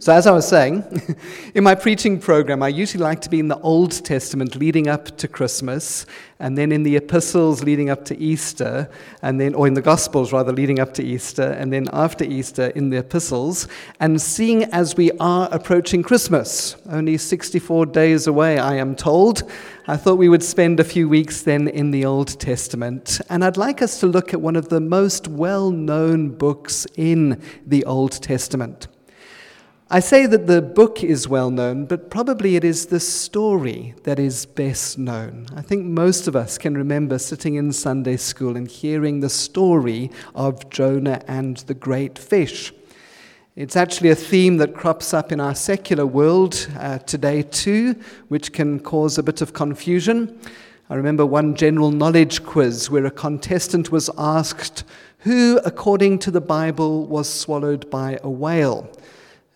So, as I was saying, in my preaching program, I usually like to be in the Old Testament leading up to Christmas, and then in the epistles leading up to Easter, and then, or in the Gospels rather, leading up to Easter, and then after Easter in the epistles, and seeing as we are approaching Christmas, only 64 days away, I am told, I thought we would spend a few weeks then in the Old Testament. And I'd like us to look at one of the most well known books in the Old Testament. I say that the book is well known, but probably it is the story that is best known. I think most of us can remember sitting in Sunday school and hearing the story of Jonah and the great fish. It's actually a theme that crops up in our secular world uh, today, too, which can cause a bit of confusion. I remember one general knowledge quiz where a contestant was asked, Who, according to the Bible, was swallowed by a whale?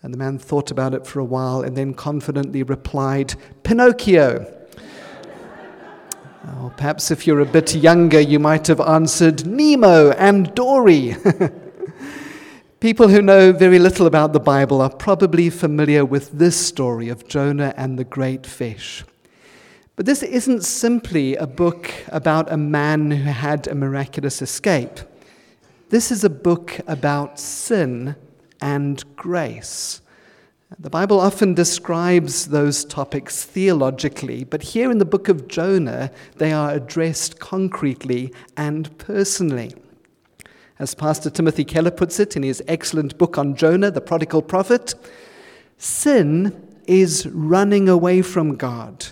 And the man thought about it for a while and then confidently replied, Pinocchio. or oh, perhaps if you're a bit younger, you might have answered Nemo and Dory. People who know very little about the Bible are probably familiar with this story of Jonah and the great fish. But this isn't simply a book about a man who had a miraculous escape. This is a book about sin and grace. The Bible often describes those topics theologically, but here in the book of Jonah, they are addressed concretely and personally. As Pastor Timothy Keller puts it in his excellent book on Jonah, the prodigal prophet, sin is running away from God,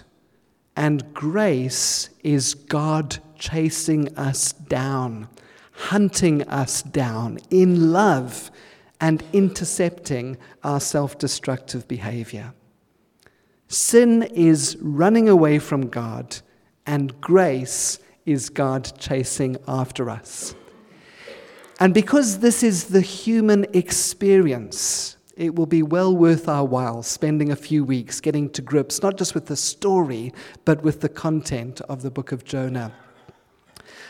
and grace is God chasing us down, hunting us down in love and intercepting our self destructive behavior. Sin is running away from God, and grace is God chasing after us. And because this is the human experience, it will be well worth our while spending a few weeks getting to grips not just with the story, but with the content of the book of Jonah.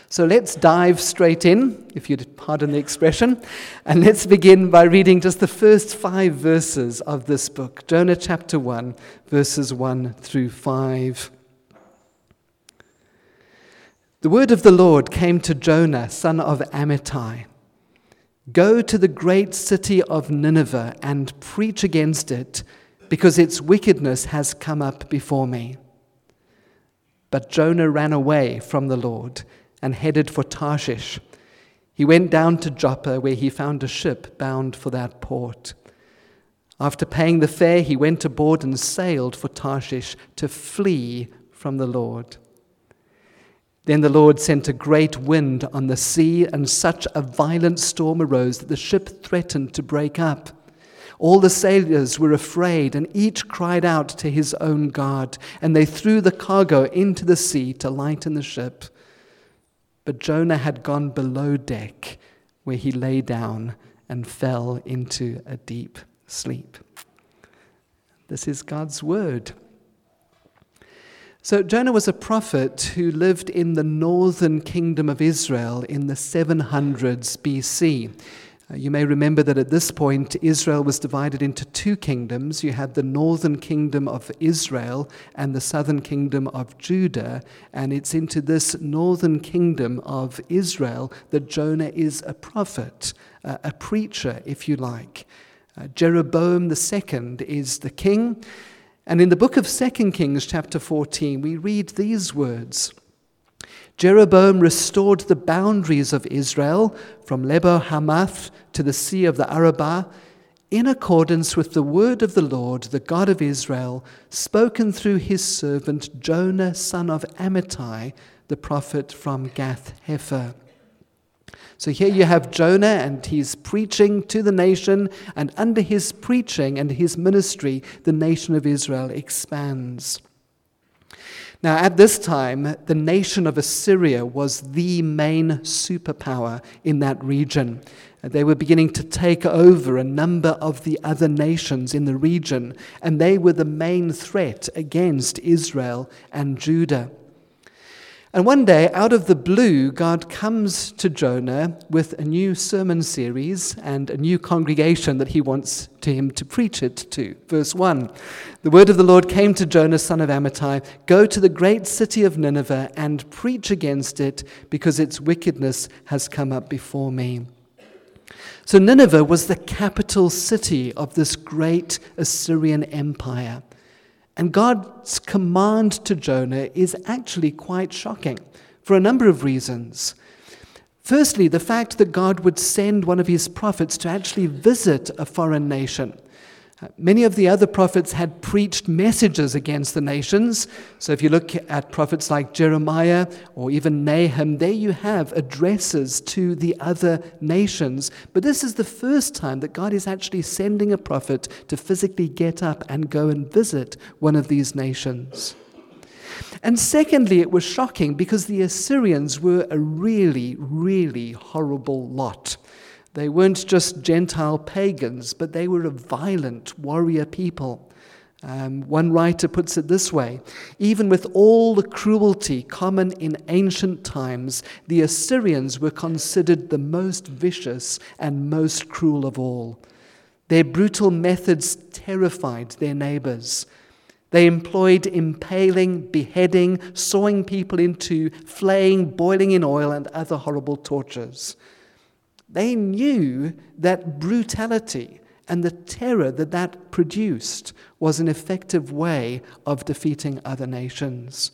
So let's dive straight in, if you'd pardon the expression, and let's begin by reading just the first five verses of this book Jonah chapter 1, verses 1 through 5. The word of the Lord came to Jonah, son of Amittai. Go to the great city of Nineveh and preach against it, because its wickedness has come up before me. But Jonah ran away from the Lord and headed for Tarshish. He went down to Joppa, where he found a ship bound for that port. After paying the fare, he went aboard and sailed for Tarshish to flee from the Lord. Then the Lord sent a great wind on the sea, and such a violent storm arose that the ship threatened to break up. All the sailors were afraid, and each cried out to his own God, and they threw the cargo into the sea to lighten the ship. But Jonah had gone below deck, where he lay down and fell into a deep sleep. This is God's word. So, Jonah was a prophet who lived in the northern kingdom of Israel in the 700s BC. Uh, you may remember that at this point, Israel was divided into two kingdoms. You had the northern kingdom of Israel and the southern kingdom of Judah. And it's into this northern kingdom of Israel that Jonah is a prophet, uh, a preacher, if you like. Uh, Jeroboam II is the king. And in the book of 2 Kings, chapter 14, we read these words. Jeroboam restored the boundaries of Israel from Lebo Hamath to the Sea of the Arabah in accordance with the word of the Lord, the God of Israel, spoken through his servant Jonah, son of Amittai, the prophet from Gath Hepher. So here you have Jonah, and he's preaching to the nation, and under his preaching and his ministry, the nation of Israel expands. Now, at this time, the nation of Assyria was the main superpower in that region. They were beginning to take over a number of the other nations in the region, and they were the main threat against Israel and Judah. And one day, out of the blue, God comes to Jonah with a new sermon series and a new congregation that he wants to him to preach it to. Verse 1 The word of the Lord came to Jonah, son of Amittai Go to the great city of Nineveh and preach against it, because its wickedness has come up before me. So, Nineveh was the capital city of this great Assyrian empire. And God's command to Jonah is actually quite shocking for a number of reasons. Firstly, the fact that God would send one of his prophets to actually visit a foreign nation. Many of the other prophets had preached messages against the nations. So if you look at prophets like Jeremiah or even Nahum, there you have addresses to the other nations. But this is the first time that God is actually sending a prophet to physically get up and go and visit one of these nations. And secondly, it was shocking because the Assyrians were a really, really horrible lot. They weren't just Gentile pagans, but they were a violent warrior people. Um, one writer puts it this way Even with all the cruelty common in ancient times, the Assyrians were considered the most vicious and most cruel of all. Their brutal methods terrified their neighbors. They employed impaling, beheading, sawing people into, flaying, boiling in oil, and other horrible tortures. They knew that brutality and the terror that that produced was an effective way of defeating other nations.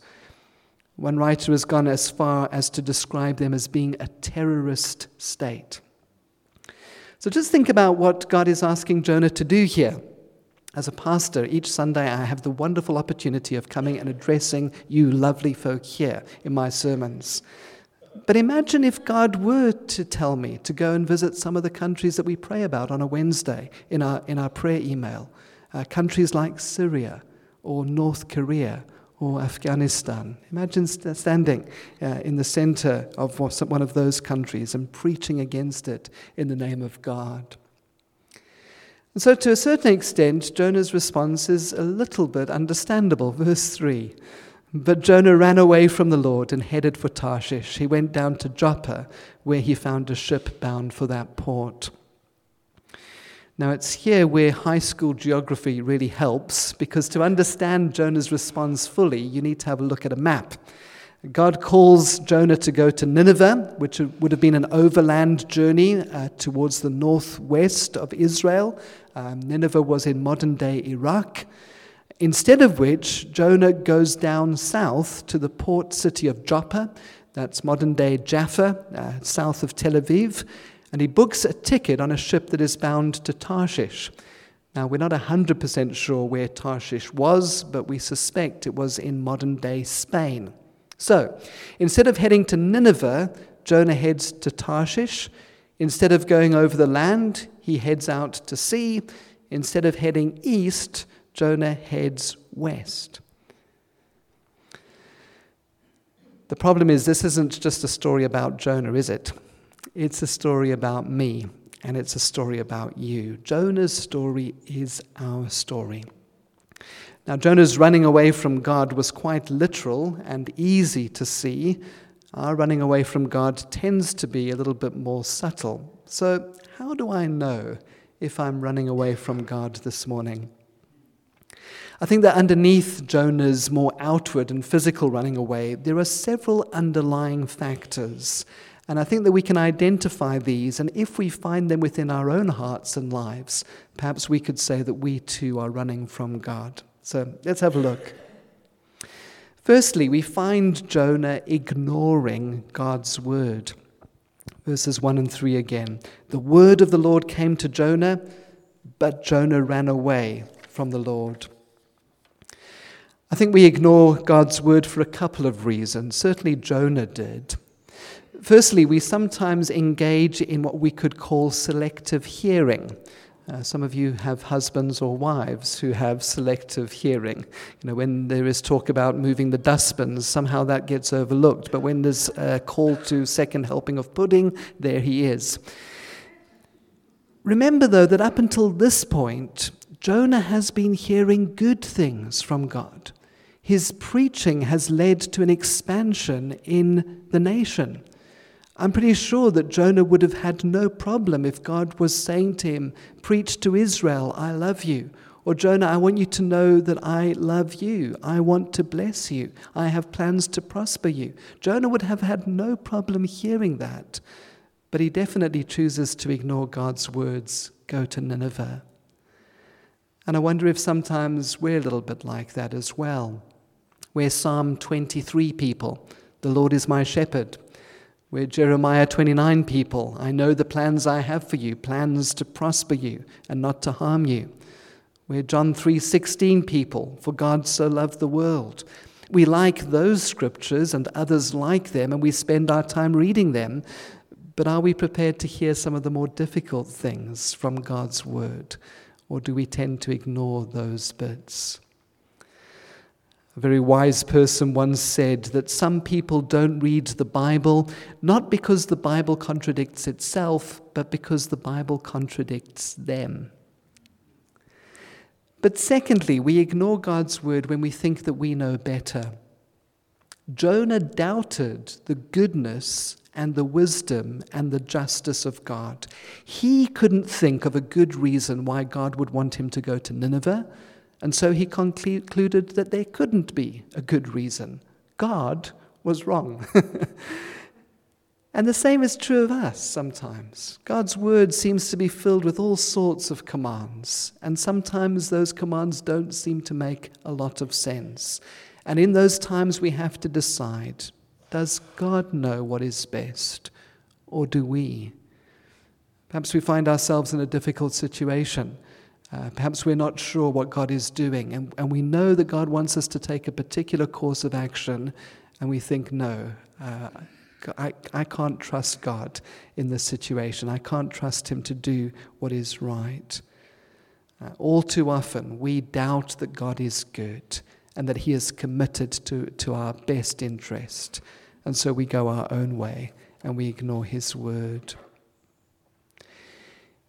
One writer has gone as far as to describe them as being a terrorist state. So just think about what God is asking Jonah to do here. As a pastor, each Sunday I have the wonderful opportunity of coming and addressing you lovely folk here in my sermons. But imagine if God were to tell me to go and visit some of the countries that we pray about on a Wednesday in our, in our prayer email. Uh, countries like Syria or North Korea or Afghanistan. Imagine standing uh, in the center of one of those countries and preaching against it in the name of God. And so, to a certain extent, Jonah's response is a little bit understandable. Verse 3 but Jonah ran away from the Lord and headed for Tarshish. He went down to Joppa, where he found a ship bound for that port. Now, it's here where high school geography really helps, because to understand Jonah's response fully, you need to have a look at a map. God calls Jonah to go to Nineveh, which would have been an overland journey uh, towards the northwest of Israel. Um, Nineveh was in modern day Iraq. Instead of which, Jonah goes down south to the port city of Joppa, that's modern day Jaffa, uh, south of Tel Aviv, and he books a ticket on a ship that is bound to Tarshish. Now, we're not 100% sure where Tarshish was, but we suspect it was in modern day Spain. So, instead of heading to Nineveh, Jonah heads to Tarshish. Instead of going over the land, he heads out to sea. Instead of heading east, Jonah heads west. The problem is, this isn't just a story about Jonah, is it? It's a story about me, and it's a story about you. Jonah's story is our story. Now, Jonah's running away from God was quite literal and easy to see. Our running away from God tends to be a little bit more subtle. So, how do I know if I'm running away from God this morning? I think that underneath Jonah's more outward and physical running away, there are several underlying factors. And I think that we can identify these, and if we find them within our own hearts and lives, perhaps we could say that we too are running from God. So let's have a look. Firstly, we find Jonah ignoring God's word. Verses 1 and 3 again. The word of the Lord came to Jonah, but Jonah ran away from the Lord. I think we ignore God's word for a couple of reasons. Certainly, Jonah did. Firstly, we sometimes engage in what we could call selective hearing. Uh, some of you have husbands or wives who have selective hearing. You know, when there is talk about moving the dustbins, somehow that gets overlooked. But when there's a call to second helping of pudding, there he is. Remember, though, that up until this point, Jonah has been hearing good things from God. His preaching has led to an expansion in the nation. I'm pretty sure that Jonah would have had no problem if God was saying to him, Preach to Israel, I love you. Or, Jonah, I want you to know that I love you. I want to bless you. I have plans to prosper you. Jonah would have had no problem hearing that. But he definitely chooses to ignore God's words go to Nineveh. And I wonder if sometimes we're a little bit like that as well. We're Psalm 23 people. The Lord is my shepherd. We're Jeremiah 29 people. I know the plans I have for you, plans to prosper you and not to harm you. We're John 3:16 people, for God so loved the world. We like those scriptures and others like them and we spend our time reading them, but are we prepared to hear some of the more difficult things from God's word or do we tend to ignore those bits? A very wise person once said that some people don't read the Bible not because the Bible contradicts itself, but because the Bible contradicts them. But secondly, we ignore God's word when we think that we know better. Jonah doubted the goodness and the wisdom and the justice of God. He couldn't think of a good reason why God would want him to go to Nineveh and so he concluded that there couldn't be a good reason. God was wrong. and the same is true of us sometimes. God's word seems to be filled with all sorts of commands, and sometimes those commands don't seem to make a lot of sense. And in those times, we have to decide does God know what is best, or do we? Perhaps we find ourselves in a difficult situation. Uh, perhaps we're not sure what God is doing, and, and we know that God wants us to take a particular course of action, and we think, no, uh, I, I can't trust God in this situation. I can't trust Him to do what is right. Uh, all too often, we doubt that God is good and that He is committed to, to our best interest, and so we go our own way and we ignore His word.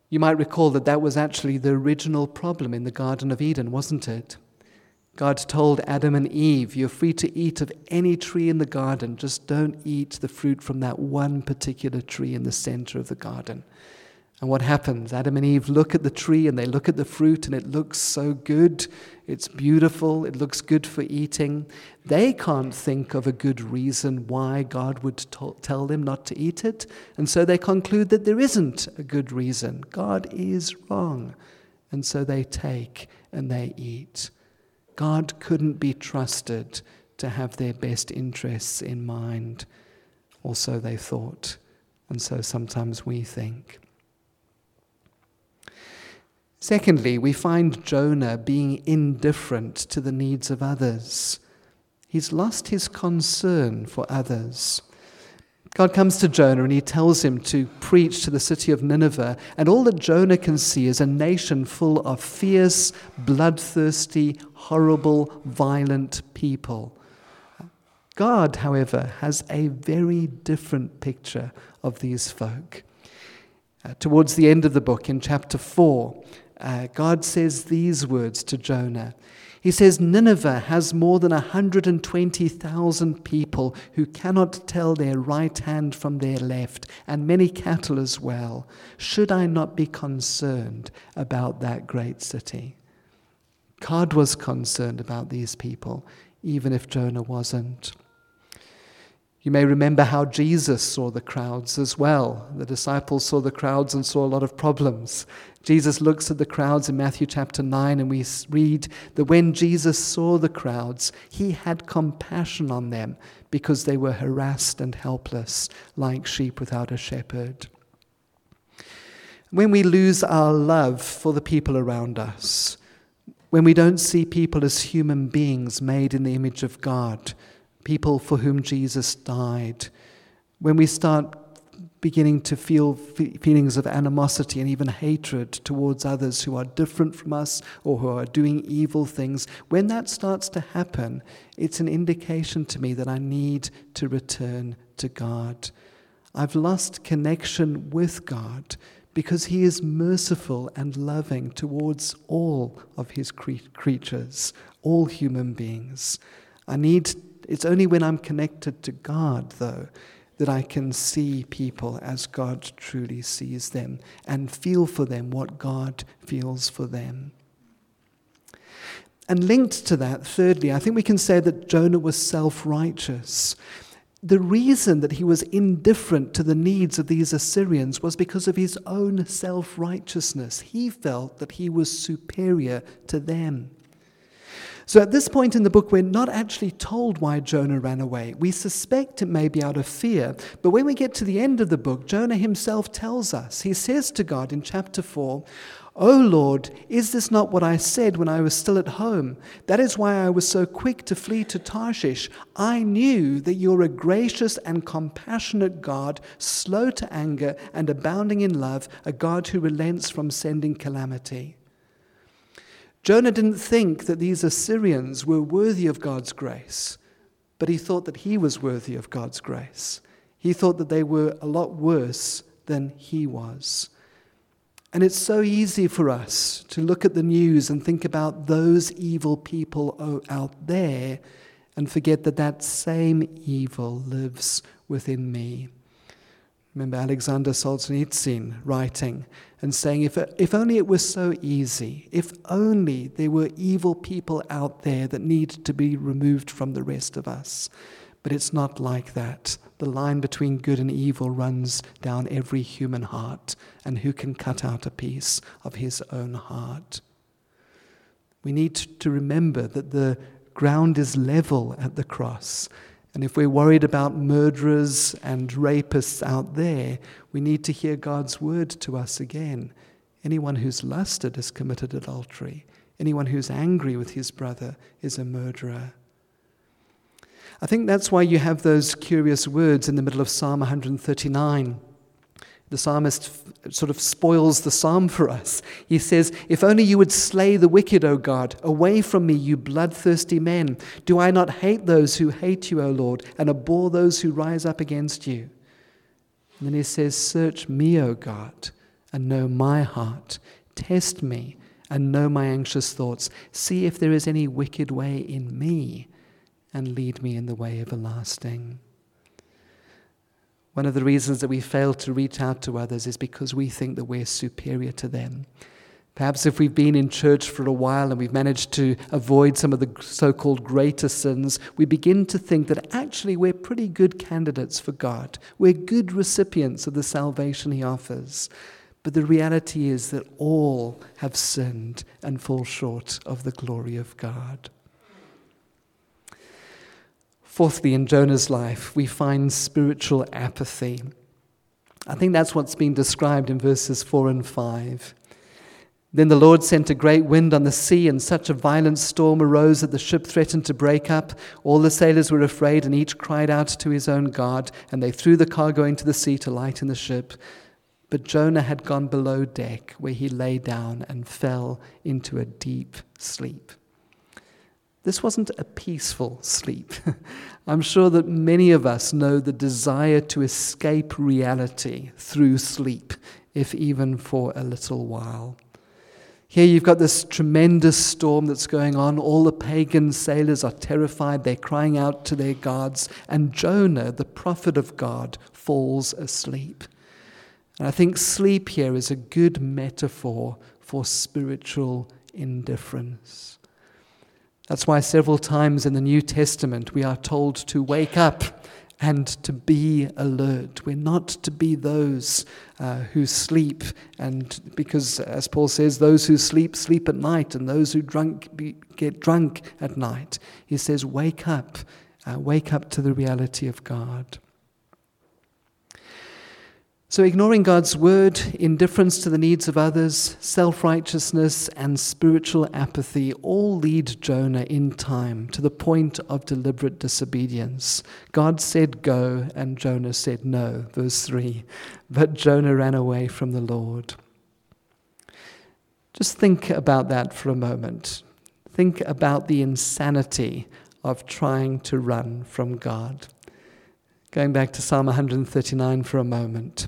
You might recall that that was actually the original problem in the Garden of Eden, wasn't it? God told Adam and Eve, You're free to eat of any tree in the garden, just don't eat the fruit from that one particular tree in the center of the garden. And what happens? Adam and Eve look at the tree and they look at the fruit, and it looks so good. It's beautiful. It looks good for eating. They can't think of a good reason why God would t- tell them not to eat it. And so they conclude that there isn't a good reason. God is wrong. And so they take and they eat. God couldn't be trusted to have their best interests in mind. Or so they thought. And so sometimes we think. Secondly, we find Jonah being indifferent to the needs of others. He's lost his concern for others. God comes to Jonah and he tells him to preach to the city of Nineveh, and all that Jonah can see is a nation full of fierce, bloodthirsty, horrible, violent people. God, however, has a very different picture of these folk. Uh, towards the end of the book, in chapter 4, uh, God says these words to Jonah. He says, Nineveh has more than 120,000 people who cannot tell their right hand from their left, and many cattle as well. Should I not be concerned about that great city? God was concerned about these people, even if Jonah wasn't. You may remember how Jesus saw the crowds as well. The disciples saw the crowds and saw a lot of problems. Jesus looks at the crowds in Matthew chapter 9, and we read that when Jesus saw the crowds, he had compassion on them because they were harassed and helpless, like sheep without a shepherd. When we lose our love for the people around us, when we don't see people as human beings made in the image of God, people for whom Jesus died, when we start beginning to feel feelings of animosity and even hatred towards others who are different from us or who are doing evil things, when that starts to happen, it's an indication to me that I need to return to God. I've lost connection with God because He is merciful and loving towards all of His cre- creatures, all human beings. I need, it's only when I'm connected to God, though, that I can see people as God truly sees them and feel for them what God feels for them. And linked to that, thirdly, I think we can say that Jonah was self righteous. The reason that he was indifferent to the needs of these Assyrians was because of his own self righteousness. He felt that he was superior to them. So at this point in the book, we're not actually told why Jonah ran away. We suspect it may be out of fear, but when we get to the end of the book, Jonah himself tells us. He says to God in chapter 4, O Lord, is this not what I said when I was still at home? That is why I was so quick to flee to Tarshish. I knew that you're a gracious and compassionate God, slow to anger and abounding in love, a God who relents from sending calamity. Jonah didn't think that these Assyrians were worthy of God's grace, but he thought that he was worthy of God's grace. He thought that they were a lot worse than he was. And it's so easy for us to look at the news and think about those evil people out there and forget that that same evil lives within me. Remember Alexander Solzhenitsyn writing and saying, if, if only it was so easy, if only there were evil people out there that need to be removed from the rest of us. But it's not like that. The line between good and evil runs down every human heart, and who can cut out a piece of his own heart? We need to remember that the ground is level at the cross and if we're worried about murderers and rapists out there, we need to hear God's word to us again. Anyone who's lusted has committed adultery. Anyone who's angry with his brother is a murderer. I think that's why you have those curious words in the middle of Psalm 139 the psalmist sort of spoils the psalm for us. He says, If only you would slay the wicked, O God, away from me, you bloodthirsty men. Do I not hate those who hate you, O Lord, and abhor those who rise up against you? And then he says, Search me, O God, and know my heart. Test me and know my anxious thoughts. See if there is any wicked way in me, and lead me in the way everlasting. One of the reasons that we fail to reach out to others is because we think that we're superior to them. Perhaps if we've been in church for a while and we've managed to avoid some of the so called greater sins, we begin to think that actually we're pretty good candidates for God. We're good recipients of the salvation He offers. But the reality is that all have sinned and fall short of the glory of God. Fourthly, in Jonah's life, we find spiritual apathy. I think that's what's being described in verses 4 and 5. Then the Lord sent a great wind on the sea, and such a violent storm arose that the ship threatened to break up. All the sailors were afraid, and each cried out to his own God, and they threw the cargo into the sea to lighten the ship. But Jonah had gone below deck, where he lay down and fell into a deep sleep. This wasn't a peaceful sleep. I'm sure that many of us know the desire to escape reality through sleep, if even for a little while. Here you've got this tremendous storm that's going on. All the pagan sailors are terrified. They're crying out to their gods. And Jonah, the prophet of God, falls asleep. And I think sleep here is a good metaphor for spiritual indifference. That's why several times in the New Testament we are told to wake up and to be alert. We're not to be those uh, who sleep, and because, as Paul says, those who sleep, sleep at night, and those who drunk be, get drunk at night. He says, wake up, uh, wake up to the reality of God. So, ignoring God's word, indifference to the needs of others, self righteousness, and spiritual apathy all lead Jonah in time to the point of deliberate disobedience. God said go, and Jonah said no. Verse 3. But Jonah ran away from the Lord. Just think about that for a moment. Think about the insanity of trying to run from God. Going back to Psalm 139 for a moment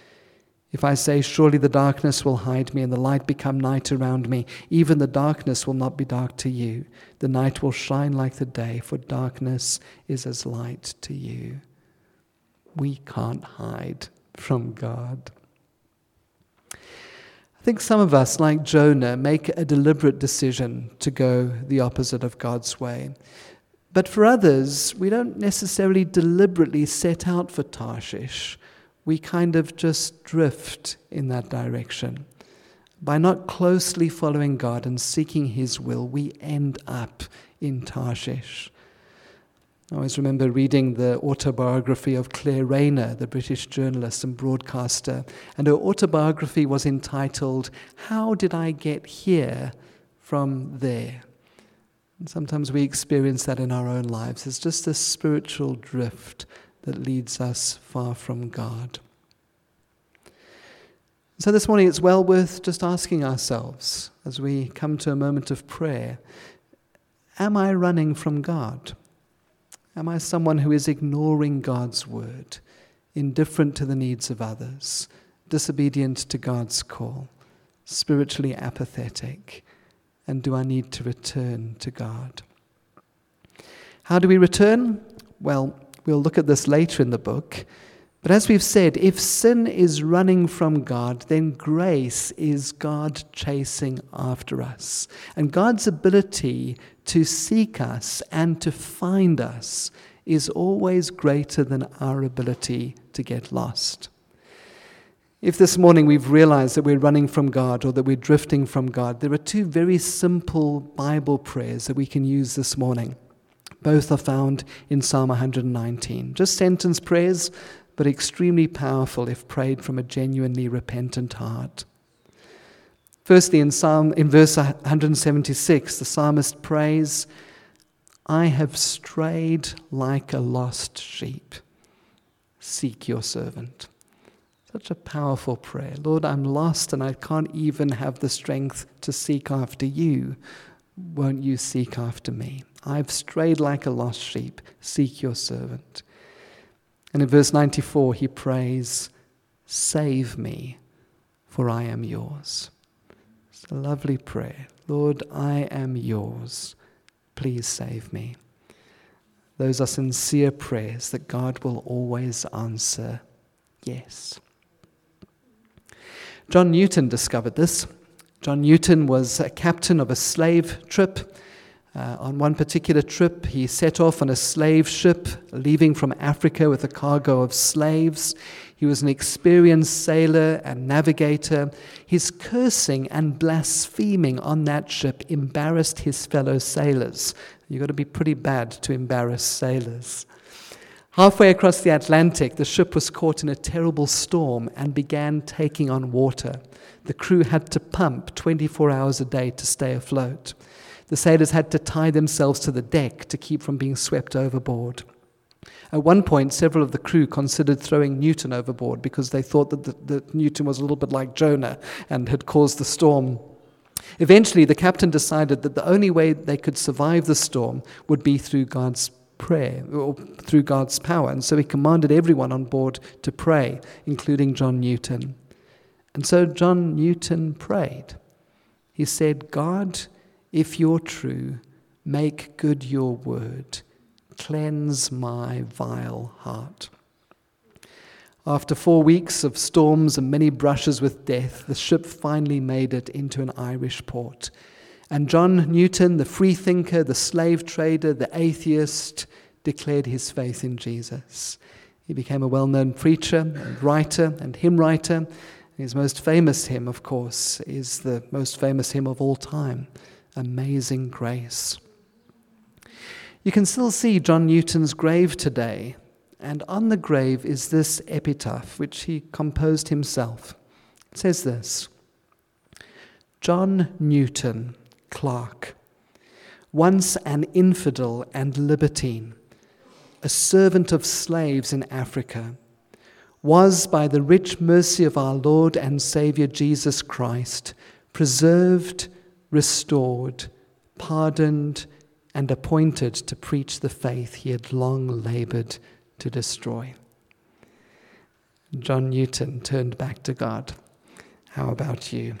If I say, Surely the darkness will hide me, and the light become night around me, even the darkness will not be dark to you. The night will shine like the day, for darkness is as light to you. We can't hide from God. I think some of us, like Jonah, make a deliberate decision to go the opposite of God's way. But for others, we don't necessarily deliberately set out for Tarshish. We kind of just drift in that direction. By not closely following God and seeking His will, we end up in Tarshish. I always remember reading the autobiography of Claire Rayner, the British journalist and broadcaster, and her autobiography was entitled, How Did I Get Here from There? And sometimes we experience that in our own lives. It's just a spiritual drift that leads us far from God. So this morning it's well worth just asking ourselves as we come to a moment of prayer Am I running from God? Am I someone who is ignoring God's word, indifferent to the needs of others, disobedient to God's call, spiritually apathetic? And do I need to return to God? How do we return? Well, we'll look at this later in the book. But as we've said, if sin is running from God, then grace is God chasing after us. And God's ability to seek us and to find us is always greater than our ability to get lost. If this morning we've realized that we're running from God or that we're drifting from God, there are two very simple Bible prayers that we can use this morning. Both are found in Psalm 119. Just sentence prayers but extremely powerful if prayed from a genuinely repentant heart. Firstly, in Psalm in verse 176, the psalmist prays, I have strayed like a lost sheep. Seek your servant. Such a powerful prayer. Lord, I'm lost and I can't even have the strength to seek after you. Won't you seek after me? I've strayed like a lost sheep. Seek your servant. And in verse 94, he prays, Save me, for I am yours. It's a lovely prayer. Lord, I am yours. Please save me. Those are sincere prayers that God will always answer yes. John Newton discovered this. John Newton was a captain of a slave trip uh, on one particular trip, he set off on a slave ship leaving from Africa with a cargo of slaves. He was an experienced sailor and navigator. His cursing and blaspheming on that ship embarrassed his fellow sailors. You've got to be pretty bad to embarrass sailors. Halfway across the Atlantic, the ship was caught in a terrible storm and began taking on water. The crew had to pump 24 hours a day to stay afloat. The sailors had to tie themselves to the deck to keep from being swept overboard. At one point, several of the crew considered throwing Newton overboard because they thought that, the, that Newton was a little bit like Jonah and had caused the storm. Eventually, the captain decided that the only way they could survive the storm would be through God's prayer or through God's power. And so he commanded everyone on board to pray, including John Newton. And so John Newton prayed. He said, God, if you're true, make good your word, cleanse my vile heart. After four weeks of storms and many brushes with death, the ship finally made it into an Irish port. And John Newton, the freethinker, the slave trader, the atheist, declared his faith in Jesus. He became a well known preacher and writer and hymn writer. His most famous hymn, of course, is the most famous hymn of all time amazing grace. You can still see John Newton's grave today, and on the grave is this epitaph, which he composed himself. It says this John Newton, clerk, once an infidel and libertine, a servant of slaves in Africa, was by the rich mercy of our Lord and Saviour Jesus Christ preserved, restored, pardoned, and appointed to preach the faith he had long labored to destroy. John Newton turned back to God. How about you?